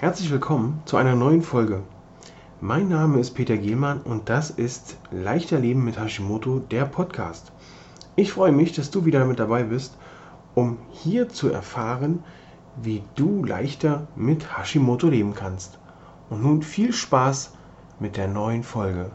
Herzlich willkommen zu einer neuen Folge. Mein Name ist Peter Gielmann und das ist Leichter Leben mit Hashimoto, der Podcast. Ich freue mich, dass du wieder mit dabei bist, um hier zu erfahren, wie du leichter mit Hashimoto leben kannst. Und nun viel Spaß mit der neuen Folge.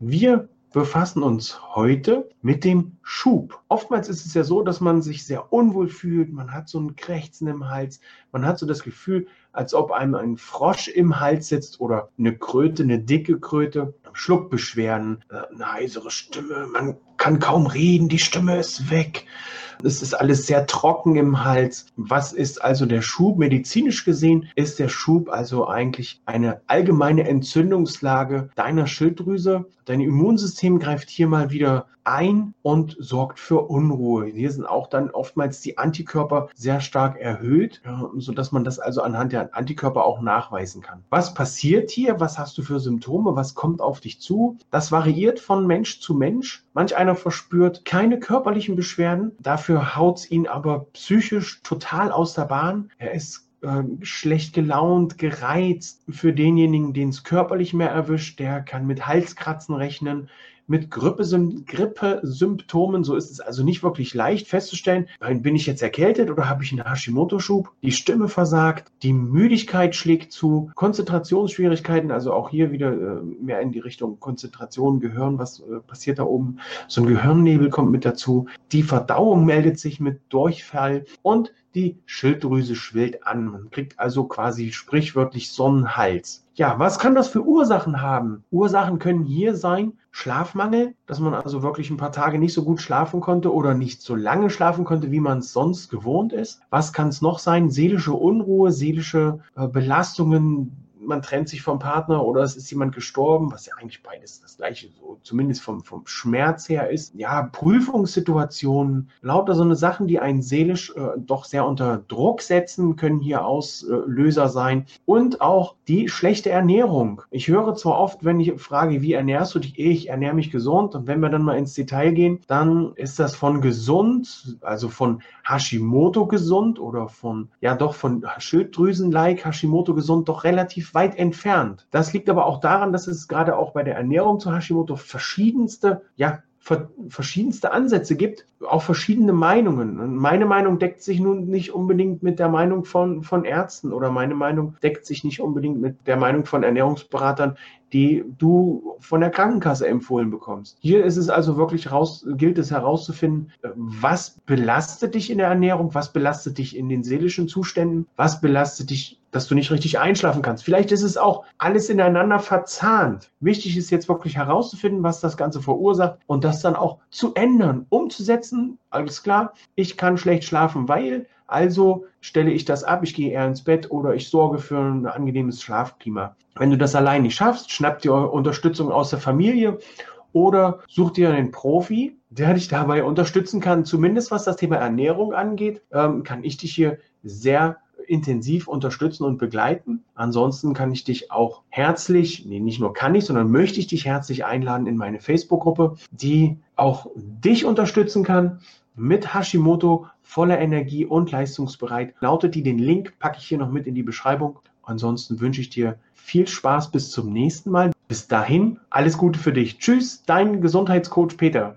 Wir befassen uns heute mit dem Schub. Oftmals ist es ja so, dass man sich sehr unwohl fühlt, man hat so ein Krächzen im Hals, man hat so das Gefühl, als ob einem ein Frosch im Hals sitzt oder eine Kröte, eine dicke Kröte, Schluckbeschwerden, äh, eine heisere Stimme, man kann kaum reden, die Stimme ist weg. Es ist alles sehr trocken im Hals. Was ist also der Schub? Medizinisch gesehen ist der Schub also eigentlich eine allgemeine Entzündungslage deiner Schilddrüse. Dein Immunsystem greift hier mal wieder ein und sorgt für Unruhe. Hier sind auch dann oftmals die Antikörper sehr stark erhöht, sodass man das also anhand der Antikörper auch nachweisen kann. Was passiert hier? Was hast du für Symptome? Was kommt auf dich zu? Das variiert von Mensch zu Mensch. Manch einer verspürt keine körperlichen Beschwerden, dafür haut es ihn aber psychisch total aus der Bahn. Er ist äh, schlecht gelaunt, gereizt. Für denjenigen, den es körperlich mehr erwischt, der kann mit Halskratzen rechnen, mit Grippesymptomen. So ist es also nicht wirklich leicht festzustellen, bin ich jetzt erkältet oder habe ich einen Hashimoto-Schub? Die Stimme versagt, die Müdigkeit schlägt zu, Konzentrationsschwierigkeiten, also auch hier wieder äh, mehr in die Richtung Konzentration, Gehirn, was äh, passiert da oben? So ein Gehirnnebel kommt mit dazu. Die Verdauung meldet sich mit Durchfall und die Schilddrüse schwillt an. Man kriegt also quasi sprichwörtlich Sonnenhals. Ja, was kann das für Ursachen haben? Ursachen können hier sein Schlafmangel, dass man also wirklich ein paar Tage nicht so gut schlafen konnte oder nicht so lange schlafen konnte, wie man es sonst gewohnt ist. Was kann es noch sein? Seelische Unruhe, seelische äh, Belastungen, man trennt sich vom Partner oder es ist jemand gestorben, was ja eigentlich beides das gleiche, so zumindest vom, vom Schmerz her ist. Ja, Prüfungssituationen, lauter so eine Sachen, die einen seelisch äh, doch sehr unter Druck setzen, können hier Auslöser sein. Und auch die schlechte Ernährung. Ich höre zwar oft, wenn ich frage, wie ernährst du dich? Ich ernähre mich gesund. Und wenn wir dann mal ins Detail gehen, dann ist das von gesund, also von Hashimoto gesund oder von, ja doch von Schilddrüsen-like Hashimoto gesund, doch relativ weit entfernt. Das liegt aber auch daran, dass es gerade auch bei der Ernährung zu Hashimoto verschiedenste, ja, verschiedenste Ansätze gibt, auch verschiedene Meinungen. Und meine Meinung deckt sich nun nicht unbedingt mit der Meinung von, von Ärzten oder meine Meinung deckt sich nicht unbedingt mit der Meinung von Ernährungsberatern, die du von der Krankenkasse empfohlen bekommst. Hier ist es also wirklich raus, gilt es herauszufinden, was belastet dich in der Ernährung, was belastet dich in den seelischen Zuständen, was belastet dich dass du nicht richtig einschlafen kannst. Vielleicht ist es auch alles ineinander verzahnt. Wichtig ist jetzt wirklich herauszufinden, was das Ganze verursacht und das dann auch zu ändern, umzusetzen. Alles klar, ich kann schlecht schlafen, weil also stelle ich das ab, ich gehe eher ins Bett oder ich sorge für ein angenehmes Schlafklima. Wenn du das allein nicht schaffst, schnapp dir Unterstützung aus der Familie oder such dir einen Profi, der dich dabei unterstützen kann. Zumindest was das Thema Ernährung angeht, ähm, kann ich dich hier sehr intensiv unterstützen und begleiten. Ansonsten kann ich dich auch herzlich, nee, nicht nur kann ich, sondern möchte ich dich herzlich einladen in meine Facebook-Gruppe, die auch dich unterstützen kann mit Hashimoto voller Energie und leistungsbereit. Lautet die, den Link packe ich hier noch mit in die Beschreibung. Ansonsten wünsche ich dir viel Spaß bis zum nächsten Mal. Bis dahin, alles Gute für dich. Tschüss, dein Gesundheitscoach Peter.